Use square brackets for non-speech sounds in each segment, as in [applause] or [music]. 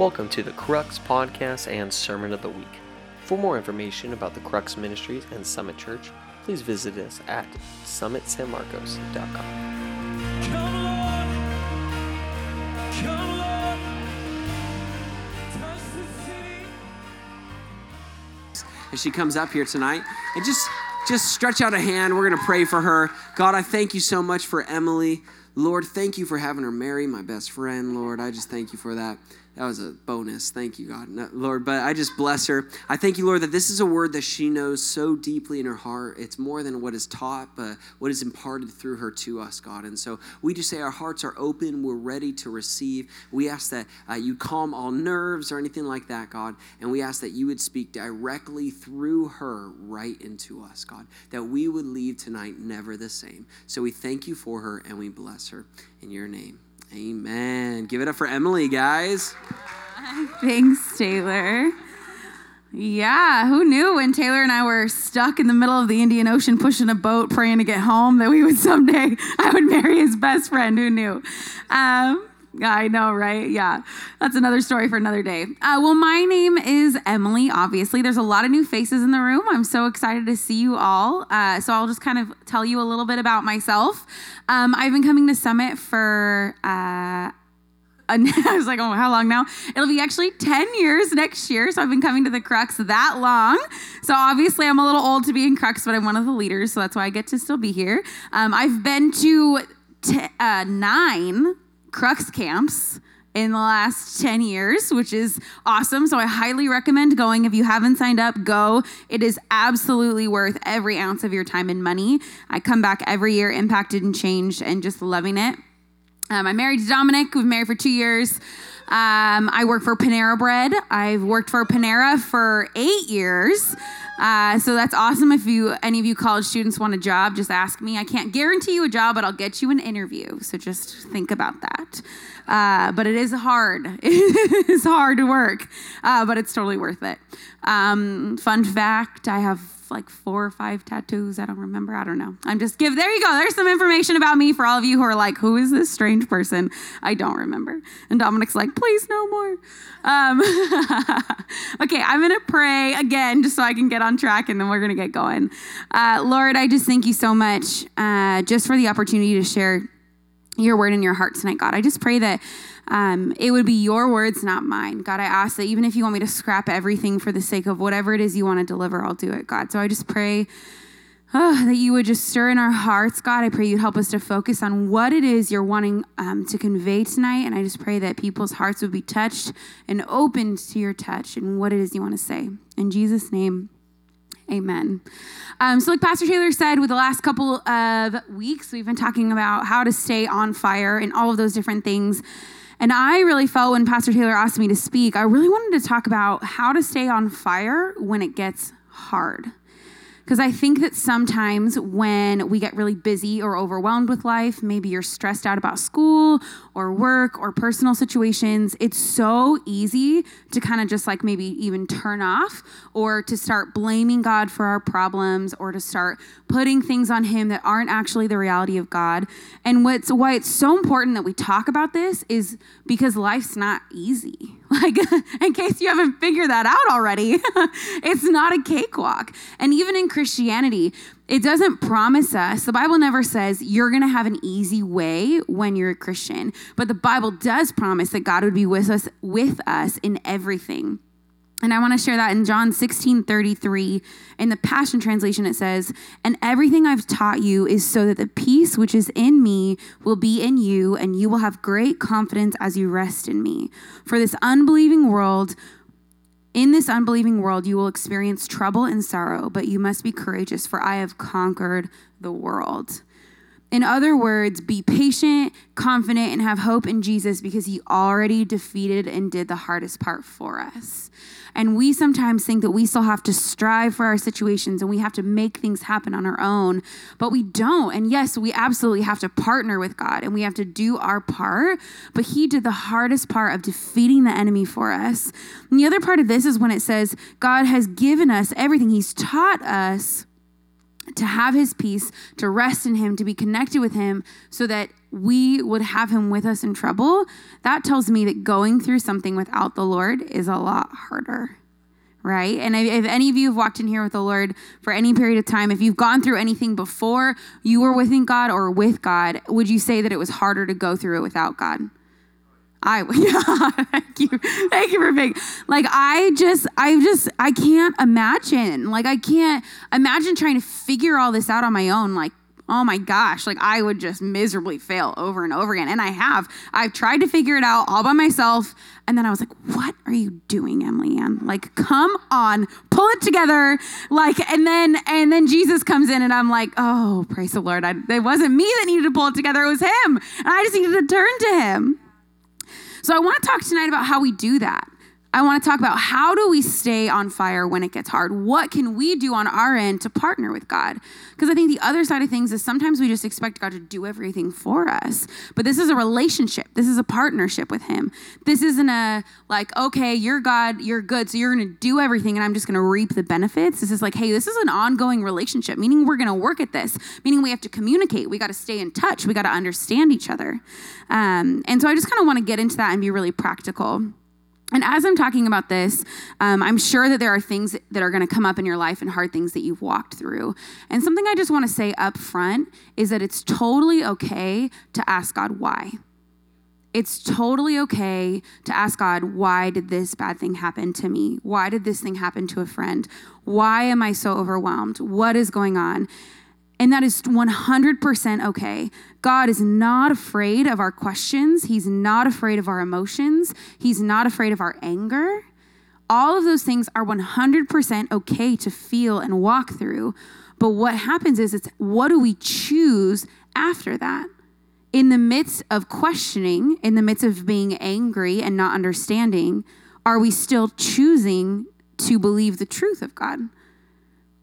Welcome to the Crux Podcast and Sermon of the Week. For more information about the Crux Ministries and Summit Church, please visit us at summitsanmarcos.com. As she comes up here tonight and just just stretch out a hand. We're going to pray for her. God i thank you so much for emily. Lord thank you for having her marry my best friend lord. I just thank you for that that was a bonus. Thank you god. No, lord but i just bless her. I thank you lord that this is a word that she knows so deeply in her heart. It's more than what is taught but what is imparted through her to us god. And so we just say our hearts are open. We're ready to receive. We ask that uh, you calm all nerves or anything like that god. And we ask that you would speak directly through her right into us god that we would leave tonight never the same. So we thank you for her and we bless her in your name amen give it up for emily guys [laughs] Thanks, Taylor. Yeah, who knew when Taylor and I were stuck in the middle of the Indian Ocean pushing a boat praying to get home that we would [laughs] someday, I would marry his best friend. Who knew? Um, yeah, I know, right? Yeah, that's another story for another day. Uh, well, my name is Emily, obviously. There's a lot of new faces in the room. I'm so excited to see you all. Uh, so I'll just kind of tell you a little bit about myself. Um, I've been coming to Summit for uh, [laughs] I was like, oh, how long now? It'll be actually 10 years next year. So I've been coming to the Crux that long. So obviously, I'm a little old to be in Crux, but I'm one of the leaders. So that's why I get to still be here. Um, I've been to t- uh, nine Crux camps in the last 10 years, which is awesome. So I highly recommend going. If you haven't signed up, go. It is absolutely worth every ounce of your time and money. I come back every year impacted and changed and just loving it. Um, I'm married to Dominic. We've been married for two years. Um, I work for Panera Bread. I've worked for Panera for eight years. Uh, so that's awesome. If you any of you college students want a job, just ask me. I can't guarantee you a job, but I'll get you an interview. So just think about that. Uh, but it is hard. [laughs] It is hard work, uh, but it's totally worth it. Um, fun fact: I have like four or five tattoos. I don't remember. I don't know. I'm just give. There you go. There's some information about me for all of you who are like, who is this strange person? I don't remember. And Dominic's like, please no more. Um, [laughs] okay, I'm gonna pray again just so I can get on track, and then we're gonna get going. Uh, Lord, I just thank you so much uh, just for the opportunity to share your word in your heart tonight, God. I just pray that um, it would be your words, not mine. God, I ask that even if you want me to scrap everything for the sake of whatever it is you want to deliver, I'll do it, God. So I just pray oh, that you would just stir in our hearts, God. I pray you'd help us to focus on what it is you're wanting um, to convey tonight. And I just pray that people's hearts would be touched and opened to your touch and what it is you want to say. In Jesus' name, Amen. Um, so, like Pastor Taylor said, with the last couple of weeks, we've been talking about how to stay on fire and all of those different things. And I really felt when Pastor Taylor asked me to speak, I really wanted to talk about how to stay on fire when it gets hard. Because I think that sometimes when we get really busy or overwhelmed with life, maybe you're stressed out about school or work or personal situations, it's so easy to kind of just like maybe even turn off or to start blaming God for our problems or to start putting things on Him that aren't actually the reality of God. And what's why it's so important that we talk about this is because life's not easy. [laughs] Like, [laughs] in case you haven't figured that out already, [laughs] it's not a cakewalk. And even in Christianity, it doesn't promise us, the Bible never says you're going to have an easy way when you're a Christian. But the Bible does promise that God would be with us with us in everything. And I want to share that in John 16 33. In the Passion Translation, it says, And everything I've taught you is so that the peace which is in me will be in you, and you will have great confidence as you rest in me. For this unbelieving world, in this unbelieving world, you will experience trouble and sorrow, but you must be courageous, for I have conquered the world. In other words, be patient, confident, and have hope in Jesus because he already defeated and did the hardest part for us. And we sometimes think that we still have to strive for our situations and we have to make things happen on our own, but we don't. And yes, we absolutely have to partner with God and we have to do our part, but he did the hardest part of defeating the enemy for us. And the other part of this is when it says God has given us everything, he's taught us to have his peace, to rest in him, to be connected with him so that we would have him with us in trouble, that tells me that going through something without the Lord is a lot harder. Right? And if, any of you have walked in here with the Lord for any period of time, if you've gone through anything before you were within God or with God, would you say that it was harder to go through it without God? I [laughs] yeah, thank you, thank you for being like I just I just I can't imagine like I can't imagine trying to figure all this out on my own like oh my gosh like I would just miserably fail over and over again and I have. I've tried to figure it out all by myself and then I was like what are you doing Emily Ann? Like come on pull it together. Like and then and then Jesus comes in and I'm like oh praise the Lord. I, it wasn't me that needed to pull it together it was him and I just needed to turn to him. So I want to talk tonight about how we do that. I want to talk about how do we stay on fire when it gets hard? What can we do on our end to partner with God? Because I think the other side of things is sometimes we just expect God to do everything for us. But this is a relationship. This is a partnership with him. This isn't a like, okay, you're God, you're good, so you're going to do everything and I'm just going to reap the benefits. This is like, hey, this is an ongoing relationship, meaning we're going to work at this, meaning we have to communicate. We got to stay in touch. We got to understand each other. Um, and so I just kind of want to get into that and be really practical. And as I'm talking about this, um, I'm sure that there are things that are going to come up in your life and hard things that you've walked through. And something I just want to say up front is that it's totally okay to ask God why. It's totally okay to ask God, why did this bad thing happen to me? Why did this thing happen to a friend? Why am I so overwhelmed? What is going on? And that is 100% okay. God is not afraid of our questions. He's not afraid of our emotions. He's not afraid of our anger. All of those things are 100% okay to feel and walk through. But what happens is it's what do we choose after that? In the midst of questioning, in the midst of being angry and not understanding, are we still choosing to believe the truth of God?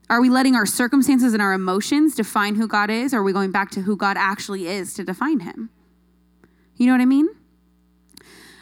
Are we letting our circumstances and our emotions define who God is, or are we going back to who God actually is to define him? You know what I mean?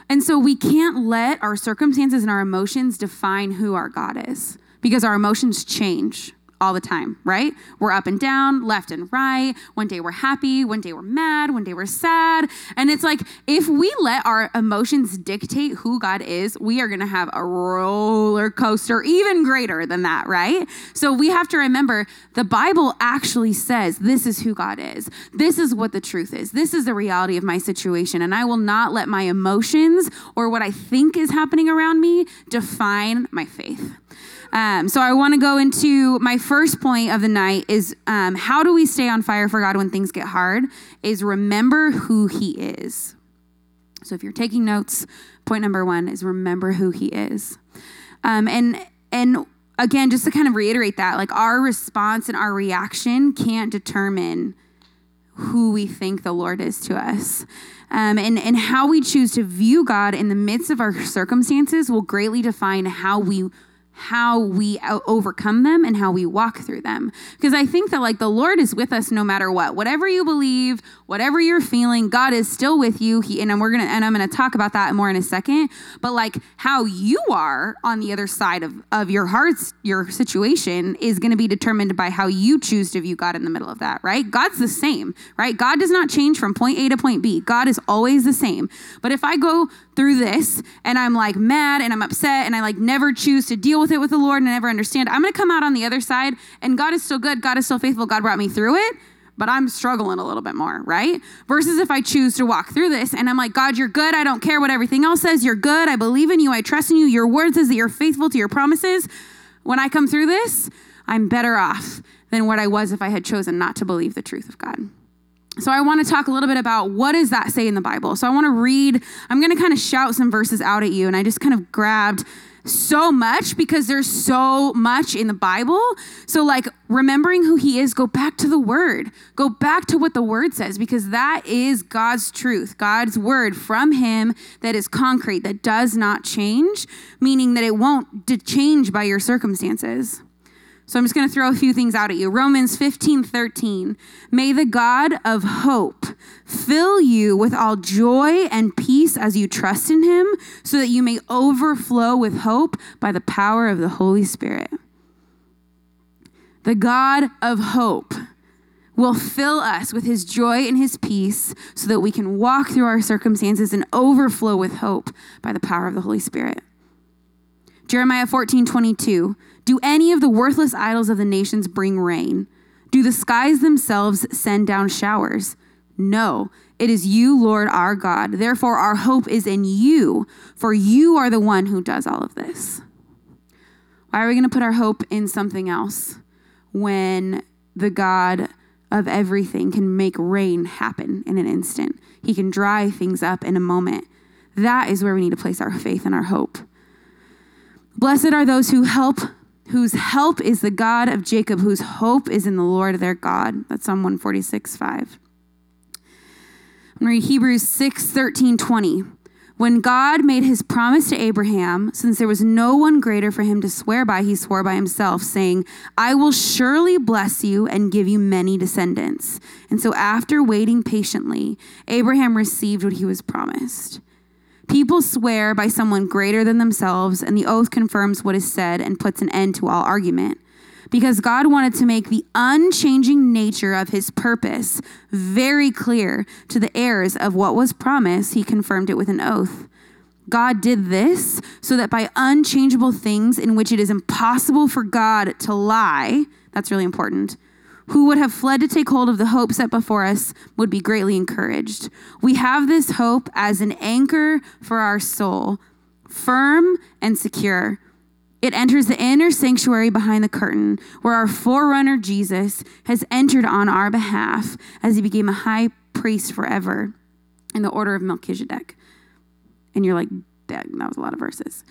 And so we can't let our circumstances and our emotions define who our God is because our emotions change all the time, right? We're up and down, left and right. One day we're happy, one day we're mad, one day we're sad. And it's like if we let our emotions dictate who God is, we are going to have a roller coaster even greater than that, right? So we have to remember the Bible actually says this is who God is. This is what the truth is. This is the reality of my situation. And I will not let my emotions or what I think is happening around me define my faith. Um, so I want to go into my first point of the night is um, how do we stay on fire for God when things get hard? Is remember who He is. So if you're taking notes, point number one is remember who He is. Um, and and again, just to kind of reiterate that, like our response and our reaction can't determine who we think the Lord is to us. Um, and, and how we choose to view God in the midst of our circumstances will greatly define how we how we overcome them and how we walk through them. Because i think that like the lord is with us no matter what. Whatever you believe whatever you're feeling god is still with you. He, and we're gonna and i'm gonna talk about that more in a second. But like how you are on the other side of of your heart's your situation is gonna be determined by how you choose to view god in the middle of that right? God's the same right? God does not change from point a to point b. God is always the same. But if i go through this and I'm like mad and I'm upset and I like never choose to deal with it with the Lord and I never understand, I'm going to come out on the other side and God is still good. God is still faithful. God brought me through it, but I'm struggling a little bit more, right? Versus if I choose to walk through this and I'm like, God, you're good. I don't care what everything else says. You're good. I believe in you. I trust in you. Your word says that you're faithful to your promises. When I come through this, I'm better off than what I was if I had chosen not to believe the truth of God. So I want to talk a little bit about what does that say in the Bible. So I want to read, I'm going to kind of shout some verses out at you and I just kind of grabbed so much because there's so much in the Bible. So like remembering who he is, go back to the word. Go back to what the word says because that is God's truth. God's word from him that is concrete, that does not change, meaning that it won't change by your circumstances. So I'm just going to throw a few things out at you. Romans 15, 13. May the God of hope fill you with all joy and peace as you trust in him, so that you may overflow with hope by the power of the Holy Spirit. the God of hope, will fill us with his joy and his peace so that we can walk through our circumstances and overflow with hope by the power of the Holy Spirit. Jeremiah 14, 22. Do any of the worthless idols of the nations bring rain? Do the skies themselves send down showers? No, it is you, Lord our God. Therefore, our hope is in you, for you are the one who does all of this. Why are we going to put our hope in something else when the God of everything can make rain happen in an instant? He can dry things up in a moment. That is where we need to place our faith and our hope. Blessed are those who help, whose help is the God of Jacob, whose hope is in the Lord their God. That's Psalm 146, 5. I'm going to read Hebrews 6, 13, 20. When God made his promise to Abraham, since there was no one greater for him to swear by, he swore by himself, saying, I will surely bless you and give you many descendants. And so, after waiting patiently, Abraham received what he was promised. People swear by someone greater than themselves, and the oath confirms what is said and puts an end to all argument. Because God wanted to make the unchanging nature of his purpose very clear to the heirs of what was promised, he confirmed it with an oath. God did this so that by unchangeable things in which it is impossible for God to lie, that's really important, who would have fled to take hold of the hope set before us would be greatly encouraged. We have this hope as an anchor for our soul, firm and secure. It enters the inner sanctuary behind the curtain, where our forerunner Jesus has entered on our behalf as he became a high priest forever in the order of Melchizedek. And you're like, that, that was a lot of verses.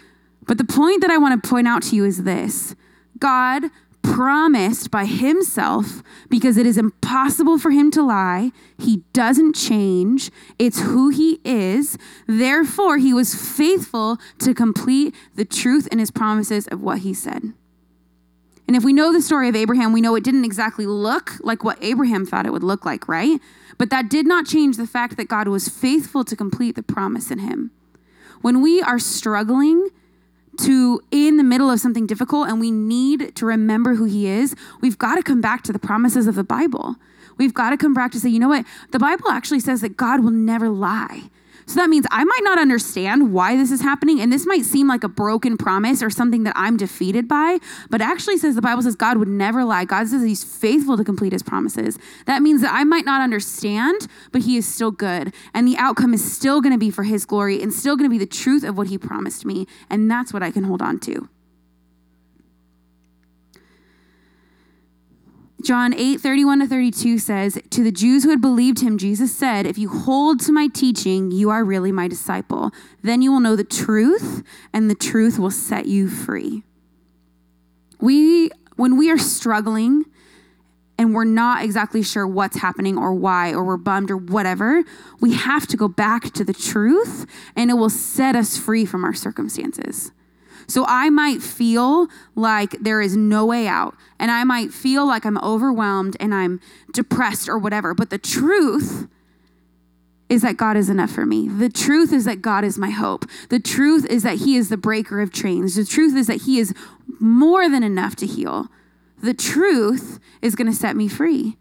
But the point that I want to point out to you is this God promised by himself because it is impossible for him to lie. He doesn't change. It's who he is. Therefore, he was faithful to complete the truth in his promises of what he said. And if we know the story of Abraham, we know it didn't exactly look like what Abraham thought it would look like, right? But that did not change the fact that God was faithful to complete the promise in him. When we are struggling, to in the middle of something difficult and we need to remember who he is, we've got to come back to the promises of the Bible. We've got to come back to say, you know what? The Bible actually says that God will never lie. So that means I might not understand why this is happening, and this might seem like a broken promise or something that I'm defeated by, but actually says the Bible says God would never lie. God says he's faithful to complete his promises. That means that I might not understand, but he is still good, and the outcome is still going to be for his glory and still going to be the truth of what he promised me, and that's what I can hold on to. John 8, 31 to 32 says, To the Jews who had believed him, Jesus said, If you hold to my teaching, you are really my disciple. Then you will know the truth, and the truth will set you free. We, when we are struggling and we're not exactly sure what's happening or why, or we're bummed or whatever, we have to go back to the truth, and it will set us free from our circumstances. So I might feel like there is no way out, and I might feel like I'm overwhelmed and I'm depressed or whatever. But the truth is that God is enough for me. The truth is that God is my hope. The truth is that He is the breaker of chains. The truth is that He is more than enough to heal. The truth is going to set me free.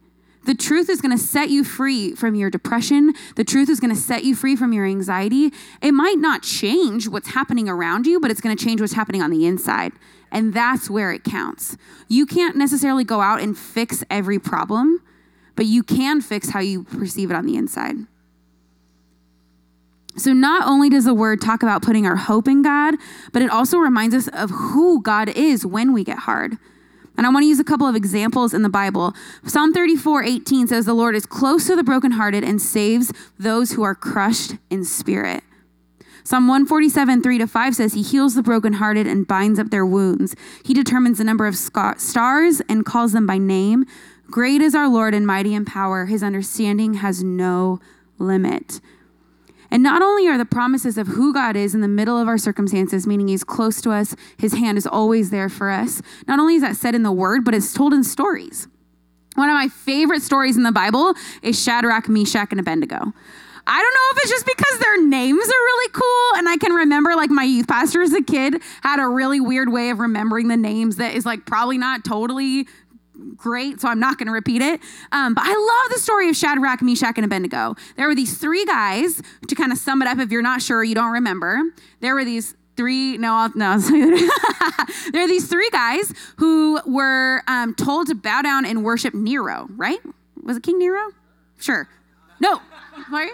The truth is going to set you free from your depression. The truth is going to set you free from your anxiety. It might not change what's happening around you, but it's going to change what's happening on the inside. And that's where it counts. You can't necessarily go out and fix every problem, but you can fix how you perceive it on the inside. So, not only does the word talk about putting our hope in God, but it also reminds us of who God is when we get hard. And I want to use a couple of examples in the Bible. Psalm 34 18 says, The Lord is close to the brokenhearted and saves those who are crushed in spirit. Psalm 147, 3 to 5 says, He heals the brokenhearted and binds up their wounds. He determines the number of stars and calls them by name. Great is our Lord and mighty in power. His understanding has no limit. And not only are the promises of who God is in the middle of our circumstances, meaning He's close to us, His hand is always there for us, not only is that said in the Word, but it's told in stories. One of my favorite stories in the Bible is Shadrach, Meshach, and Abednego. I don't know if it's just because their names are really cool. And I can remember, like, my youth pastor as a kid had a really weird way of remembering the names that is, like, probably not totally great, so I'm not going to repeat it. Um, but I love the story of Shadrach, Meshach, and Abednego. There were these three guys, to kind of sum it up if you're not sure, you don't remember. There were these three, no, no. [laughs] there are these three guys who were um, told to bow down and worship Nero, right? Was it King Nero? Sure. No. Sorry?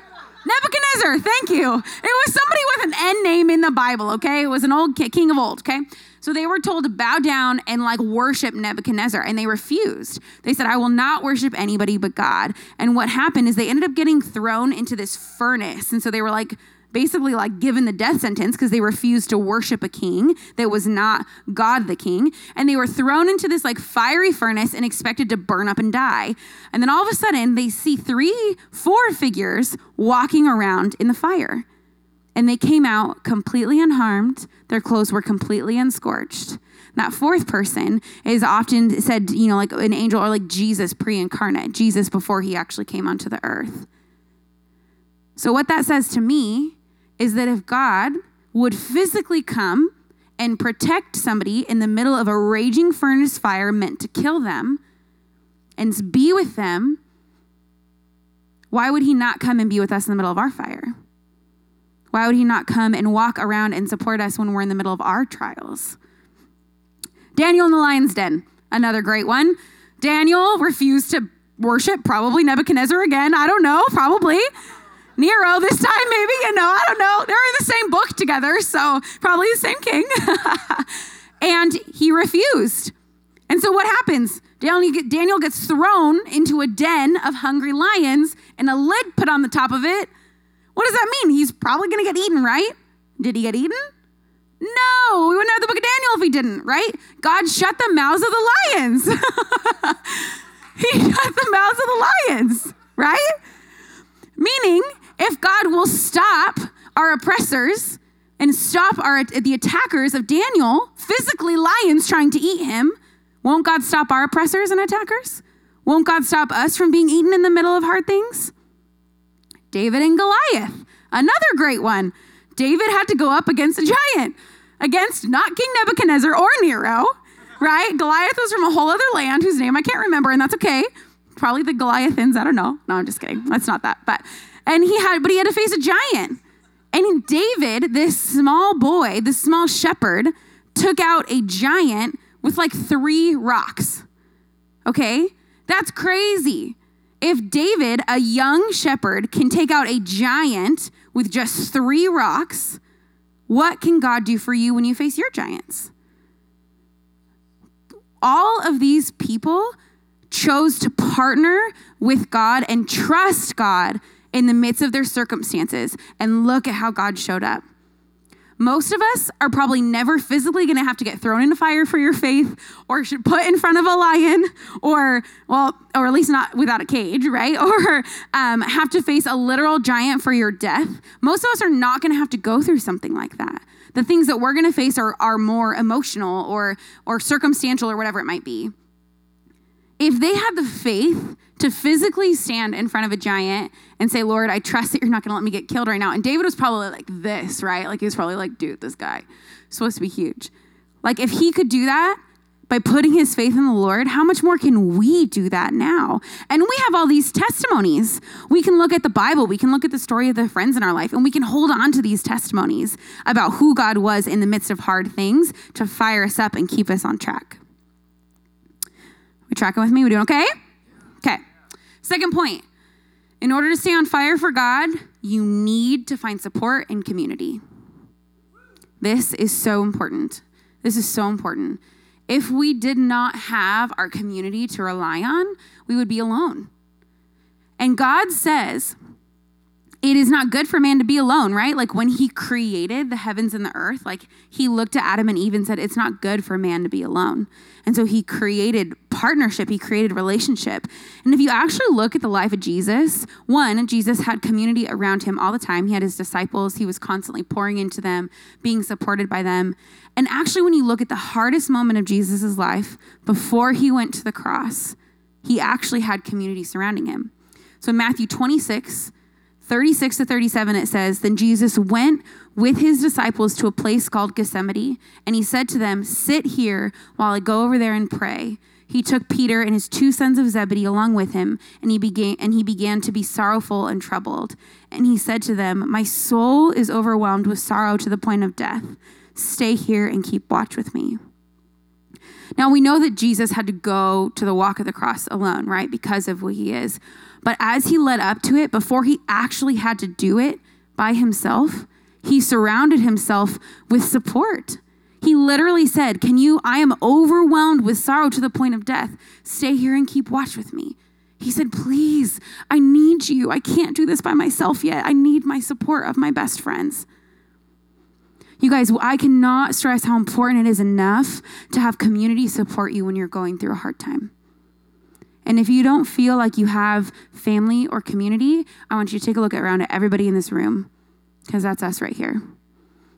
Nebuchadnezzar, thank you. It was somebody with an N name in the Bible, okay? It was an old king of old, okay? So they were told to bow down and like worship Nebuchadnezzar, and they refused. They said, I will not worship anybody but God. And what happened is they ended up getting thrown into this furnace. And so they were like, basically like given the death sentence because they refused to worship a king that was not God the king. And they were thrown into this like fiery furnace and expected to burn up and die. And then all of a sudden, they see three, four figures walking around in the fire. And they came out completely unharmed. Their clothes were completely unscorched. That fourth person is often said, you know, like an angel or like Jesus pre incarnate, Jesus before he actually came onto the earth. So, what that says to me is that if God would physically come and protect somebody in the middle of a raging furnace fire meant to kill them and be with them, why would he not come and be with us in the middle of our fire? Why would he not come and walk around and support us when we're in the middle of our trials? Daniel in the lion's den, another great one. Daniel refused to worship probably Nebuchadnezzar again. I don't know, probably. Nero this time, maybe, you know, I don't know. They're in the same book together, so probably the same king. [laughs] and he refused. And so what happens? Daniel, gets thrown into a den of hungry lions and a lid put on the top of it. What does that mean? He's probably going to get eaten, right? Did he get eaten? No, we wouldn't have the book of Daniel if he didn't, right? God shut the mouths of the lions. [laughs] he shut the mouths of the lions, right? Meaning, if God will stop our oppressors and stop our the attackers of Daniel, physically lions trying to eat him, won't God stop our oppressors and attackers? Won't God stop us from being eaten in the middle of hard things? David and Goliath, another great one. David had to go up against a giant, against not King Nebuchadnezzar or Nero, right? Goliath was from a whole other land whose name I can't remember, and that's okay. Probably the Goliathans, I don't know. No, I'm just kidding. That's not that. But and he had but he had to face a giant. And David, this small boy, this small shepherd, took out a giant with like three rocks. Okay? That's crazy. If David, a young shepherd, can take out a giant with just three rocks, what can God do for you when you face your giants? All of these people chose to partner with God and trust God in the midst of their circumstances. And look at how God showed up. Most of us are probably never physically going to have to get thrown into fire for your faith or should put in front of a lion or, well, or at least not without a cage, right? [laughs] Or um, have to face a literal giant for your death. Most of us are not going to have to go through something like that. The things that we're going to face are, are more emotional or, or circumstantial or whatever it might be. If they had the faith to physically stand in front of a giant and say, Lord, I trust that you're not going to let me get killed right now. And David was probably like this, right? Like he was probably like, dude, this guy is supposed to be huge. Like if he could do that by putting his faith in the Lord, how much more can we do that now? And we have all these testimonies. We can look at the Bible, we can look at the story of the friends in our life, and we can hold on to these testimonies about who God was in the midst of hard things to fire us up and keep us on track. We tracking with me? We doing okay? Okay. Second point. In order to stay on fire for God, you need to find support in community. This is so important. This is so important. If we did not have our community to rely on, we would be alone. And God says, it is not good for man to be alone, right? Like when he created the heavens and the earth, like he looked at Adam and Eve and said, It's not good for man to be alone. And so he created partnership, he created relationship. And if you actually look at the life of Jesus, one, Jesus had community around him all the time. He had his disciples, he was constantly pouring into them, being supported by them. And actually, when you look at the hardest moment of Jesus' life before he went to the cross, he actually had community surrounding him. So in Matthew 26, 36 to 37, it says, Then Jesus went with his disciples to a place called Gethsemane, and he said to them, Sit here while I go over there and pray. He took Peter and his two sons of Zebedee along with him, and he began and he began to be sorrowful and troubled. And he said to them, "My soul is overwhelmed with sorrow to the point of death. Stay here and keep watch with me." Now we know that Jesus had to go to the walk of the cross alone, right? Because of who he is. But as he led up to it, before he actually had to do it by himself, he surrounded himself with support. He literally said, Can you? I am overwhelmed with sorrow to the point of death. Stay here and keep watch with me. He said, Please, I need you. I can't do this by myself yet. I need my support of my best friends. You guys, I cannot stress how important it is enough to have community support you when you're going through a hard time. And if you don't feel like you have family or community, I want you to take a look around at everybody in this room, because that's us right here.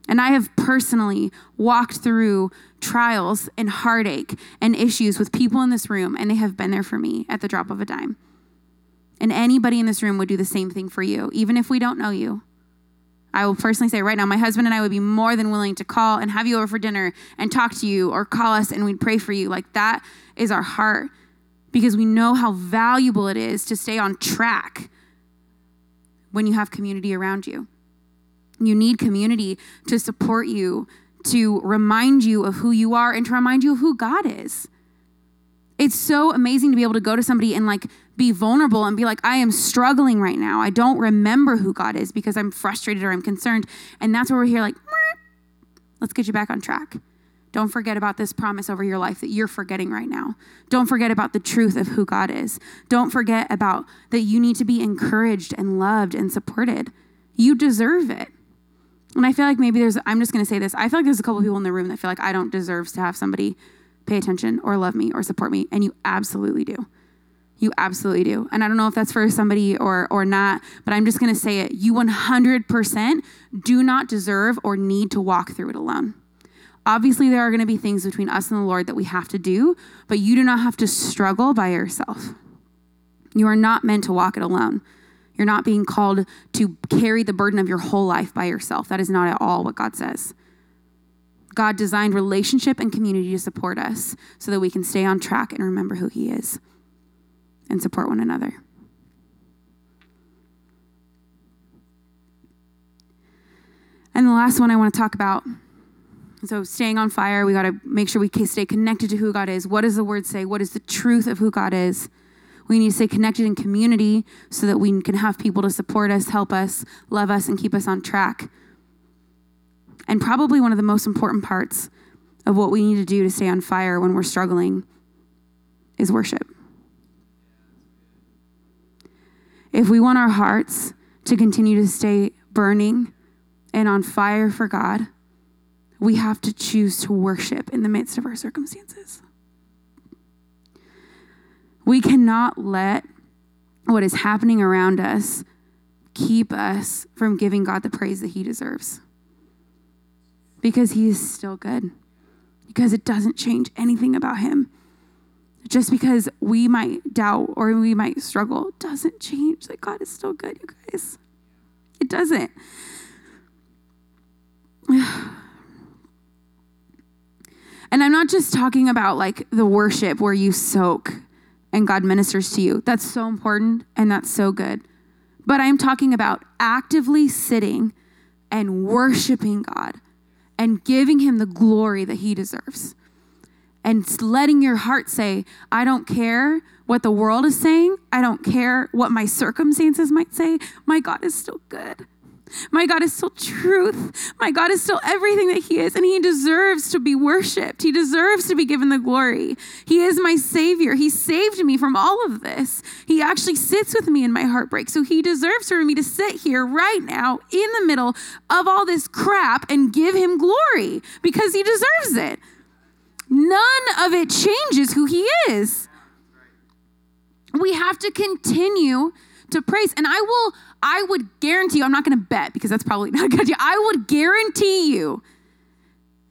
And I have personally walked through trials and heartache and issues with people in this room, and they have been there for me at the drop of a dime. And anybody in this room would do the same thing for you, even if we don't know you. I will personally say right now, my husband and I would be more than willing to call and have you over for dinner and talk to you or call us and we'd pray for you. Like that is our heart because we know how valuable it is to stay on track when you have community around you. You need community to support you, to remind you of who you are, and to remind you of who God is. It's so amazing to be able to go to somebody and like be vulnerable and be like, I am struggling right now. I don't remember who God is because I'm frustrated or I'm concerned. And that's where we're here, like, let's get you back on track. Don't forget about this promise over your life that you're forgetting right now. Don't forget about the truth of who God is. Don't forget about that you need to be encouraged and loved and supported. You deserve it. And I feel like maybe there's, I'm just going to say this. I feel like there's a couple people in the room that feel like I don't deserve to have somebody pay attention or love me or support me. And you absolutely do. You absolutely do. And I don't know if that's for somebody or or not, but I'm just going to say it. You 100% do not deserve or need to walk through it alone. Obviously, there are going to be things between us and the Lord that we have to do, but you do not have to struggle by yourself. You are not meant to walk it alone. You're not being called to carry the burden of your whole life by yourself. That is not at all what God says. God designed relationship and community to support us so that we can stay on track and remember who He is and support one another. And the last one I want to talk about so, staying on fire, we got to make sure we stay connected to who God is. What does the word say? What is the truth of who God is? We need to stay connected in community so that we can have people to support us, help us, love us, and keep us on track. And probably one of the most important parts of what we need to do to stay on fire when we're struggling is worship. If we want our hearts to continue to stay burning and on fire for God, we have to choose to worship in the midst of our circumstances. We cannot let what is happening around us keep us from giving God the praise that He deserves. Because He is still good, because it doesn't change anything about Him. Just because we might doubt or we might struggle doesn't change that God is still good, you guys. It doesn't. [sighs] And I'm not just talking about like the worship where you soak and God ministers to you. That's so important and that's so good. But I'm talking about actively sitting and worshiping God and giving him the glory that he deserves. And letting your heart say, I don't care what the world is saying. I don't care what my circumstances might say. My God is still good. My God is still truth. My God is still everything that He is, and He deserves to be worshiped. He deserves to be given the glory. He is my Savior. He saved me from all of this. He actually sits with me in my heartbreak. So He deserves for me to sit here right now in the middle of all this crap and give Him glory because He deserves it. None of it changes who He is. We have to continue to praise. And I will I would guarantee you, I'm not going to bet because that's probably [laughs] not good. I would guarantee you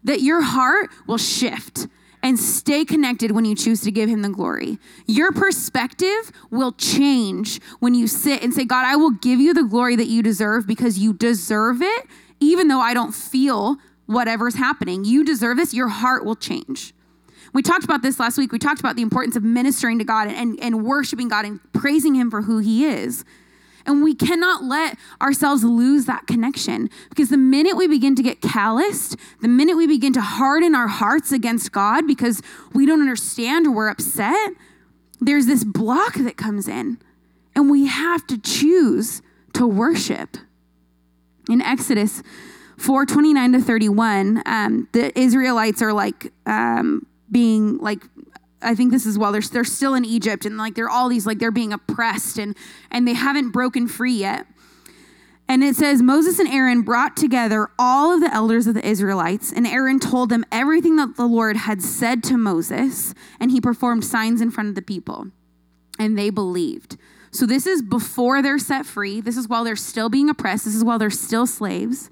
that your heart will shift and stay connected when you choose to give him the glory. Your perspective will change when you sit and say, God, I will give you the glory that you deserve because you deserve it, even though I don't feel whatever's happening. You deserve this. Your heart will change. We talked about this last week. We talked about the importance of ministering to God and, and worshiping God and praising Him for who He is. And we cannot let ourselves lose that connection because the minute we begin to get calloused, the minute we begin to harden our hearts against God because we don't understand or we're upset, there's this block that comes in. And we have to choose to worship. In Exodus 4 29 to 31, um, the Israelites are like um, being like I think this is while they're they're still in Egypt and like they're all these like they're being oppressed and and they haven't broken free yet. And it says Moses and Aaron brought together all of the elders of the Israelites and Aaron told them everything that the Lord had said to Moses and he performed signs in front of the people. And they believed. So this is before they're set free. This is while they're still being oppressed. This is while they're still slaves.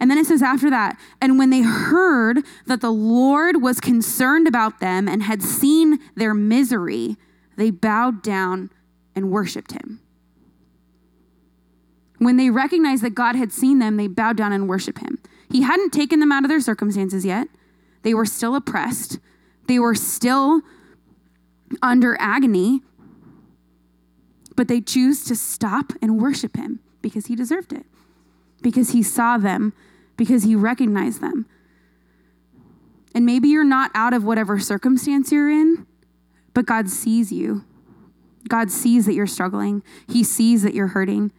And then it says after that, and when they heard that the Lord was concerned about them and had seen their misery, they bowed down and worshiped him. When they recognized that God had seen them, they bowed down and worshiped him. He hadn't taken them out of their circumstances yet. They were still oppressed. They were still under agony, but they choose to stop and worship him because he deserved it, because he saw them, because he recognized them. And maybe you're not out of whatever circumstance you're in, but God sees you. God sees that you're struggling, He sees that you're hurting,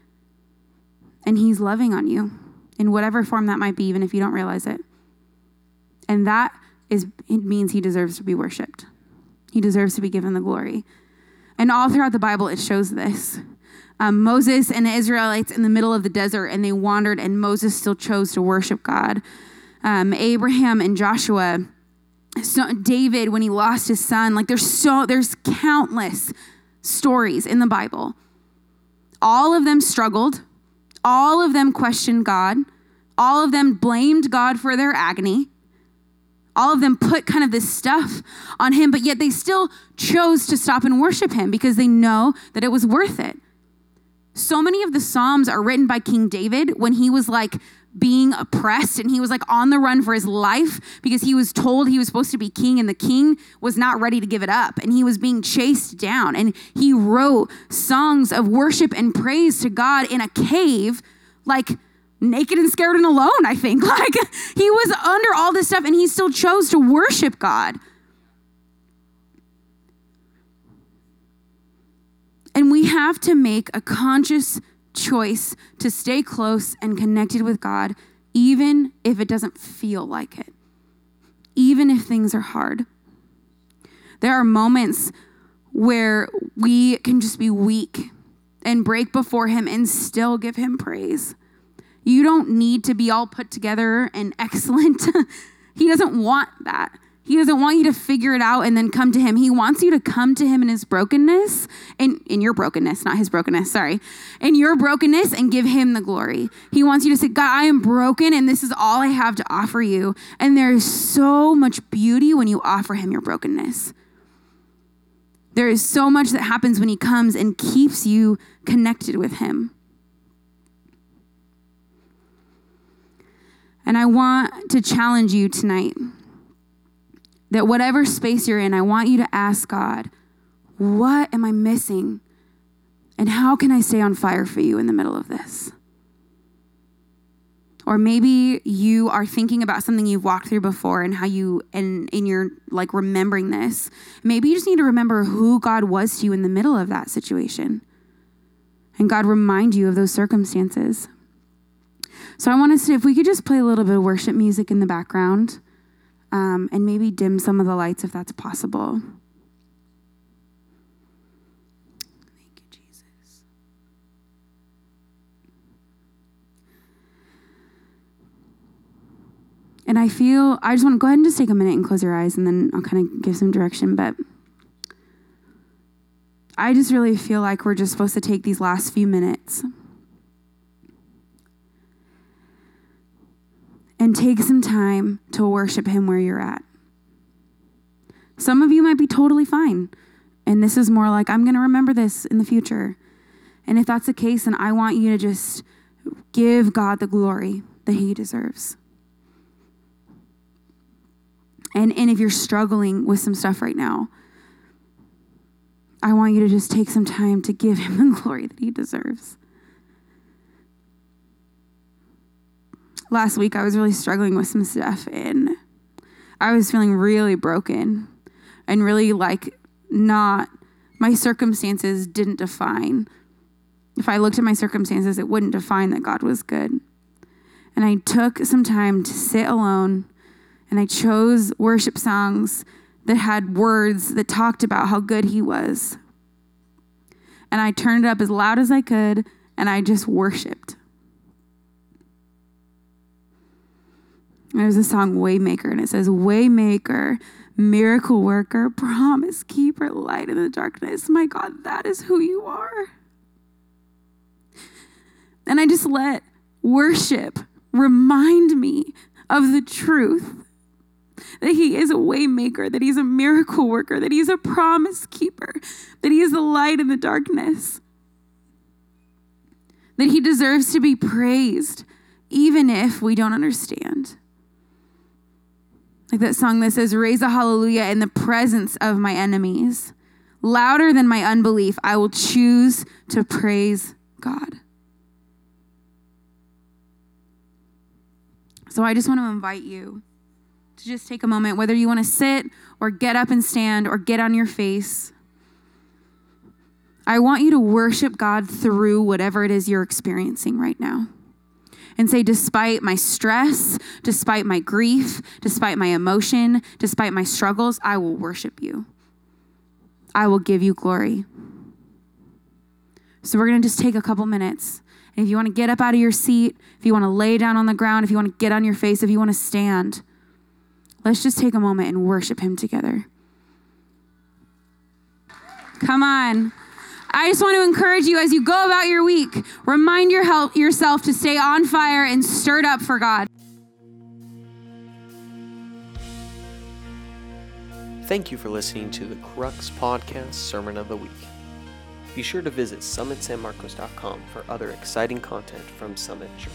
and He's loving on you in whatever form that might be, even if you don't realize it. And that is, it means He deserves to be worshiped. He deserves to be given the glory. And all throughout the Bible, it shows this. Um, Moses and the Israelites in the middle of the desert, and they wandered, and Moses still chose to worship God. Um, Abraham and Joshua, so David when he lost his son. Like there's so there's countless stories in the Bible. All of them struggled. All of them questioned God. All of them blamed God for their agony. All of them put kind of this stuff on him, but yet they still chose to stop and worship him because they know that it was worth it. So many of the Psalms are written by King David when he was like being oppressed and he was like on the run for his life because he was told he was supposed to be king and the king was not ready to give it up and he was being chased down. And he wrote songs of worship and praise to God in a cave, like naked and scared and alone, I think. [laughs] Like he was under all this stuff and he still chose to worship God. And we have to make a conscious choice to stay close and connected with God, even if it doesn't feel like it, even if things are hard. There are moments where we can just be weak and break before Him and still give Him praise. You don't need to be all put together and [laughs] excellent. he doesn't want that. He doesn't want you to figure it out and then come to him. He wants you to come to him in his brokenness, in, in your brokenness, not his brokenness, sorry, in your brokenness and give him the glory. He wants you to say, God, I am broken and this is all I have to offer you. And there is so much beauty when you offer him your brokenness. There is so much that happens when he comes and keeps you connected with him. And I want to challenge you tonight that whatever space you're in, I want you to ask God, what am I missing? And how can I stay on fire for you in the middle of this? Or maybe you are thinking about something you've walked through before and how you and in your like remembering this. Maybe you just need to remember who God was to you in the middle of that situation. And God remind you of those circumstances. So I want us to if we could just play a little bit of worship music in the background um, and maybe dim some of the lights if that's possible. Thank you, Jesus. And I feel, I just want to go ahead and just take a minute and close your eyes and then I'll kind of give some direction. But I just really feel like we're just supposed to take these last few minutes and take some time to worship Him where you're at. Some of you might be totally fine. And this is more like, I'm going to remember this in the future. And if that's the case, then I want you to just give God the glory that He deserves. And, and if you're struggling with some stuff right now, I want you to just take some time to give him [laughs] the glory that he deserves. Last week, I was really struggling with some stuff, and I was feeling really broken and really like not, my circumstances didn't define. If I looked at my circumstances, it wouldn't define that God was good. And I took some time to sit alone and I chose worship songs that had words that talked about how good he was. And I turned it up as loud as I could and I just worshiped. There's a song Waymaker and it says Waymaker, miracle worker, promise keeper, light in the darkness. My God, that is who you are. And I just let worship remind me of the truth that he is a waymaker, that he's a miracle worker, that he's a promise keeper, that he is the light in the darkness, that he deserves to be praised even if we don't understand. Like that song that says, Raise a hallelujah in the presence of my enemies. Louder than my unbelief, I will choose to praise God. So I just want to invite you to just take a moment, whether you want to sit or get up and stand or get on your face. I want you to worship God through whatever it is you're experiencing right now. And say, despite my stress, despite my grief, despite my emotion, despite my struggles, I will worship you. I will give you glory. So we're going to just take a couple minutes. And if you want to get up out of your seat, if you want to lay down on the ground, if you want to get on your face, if you want to stand, let's just take a moment and worship Him together. Come on. I just want to encourage you as you go about your week, remind your help, yourself to stay on fire and stirred up for God. Thank you for listening to the Crux Podcast Sermon of the Week. Be sure to visit summitsanmarcos.com for other exciting content from Summit Church.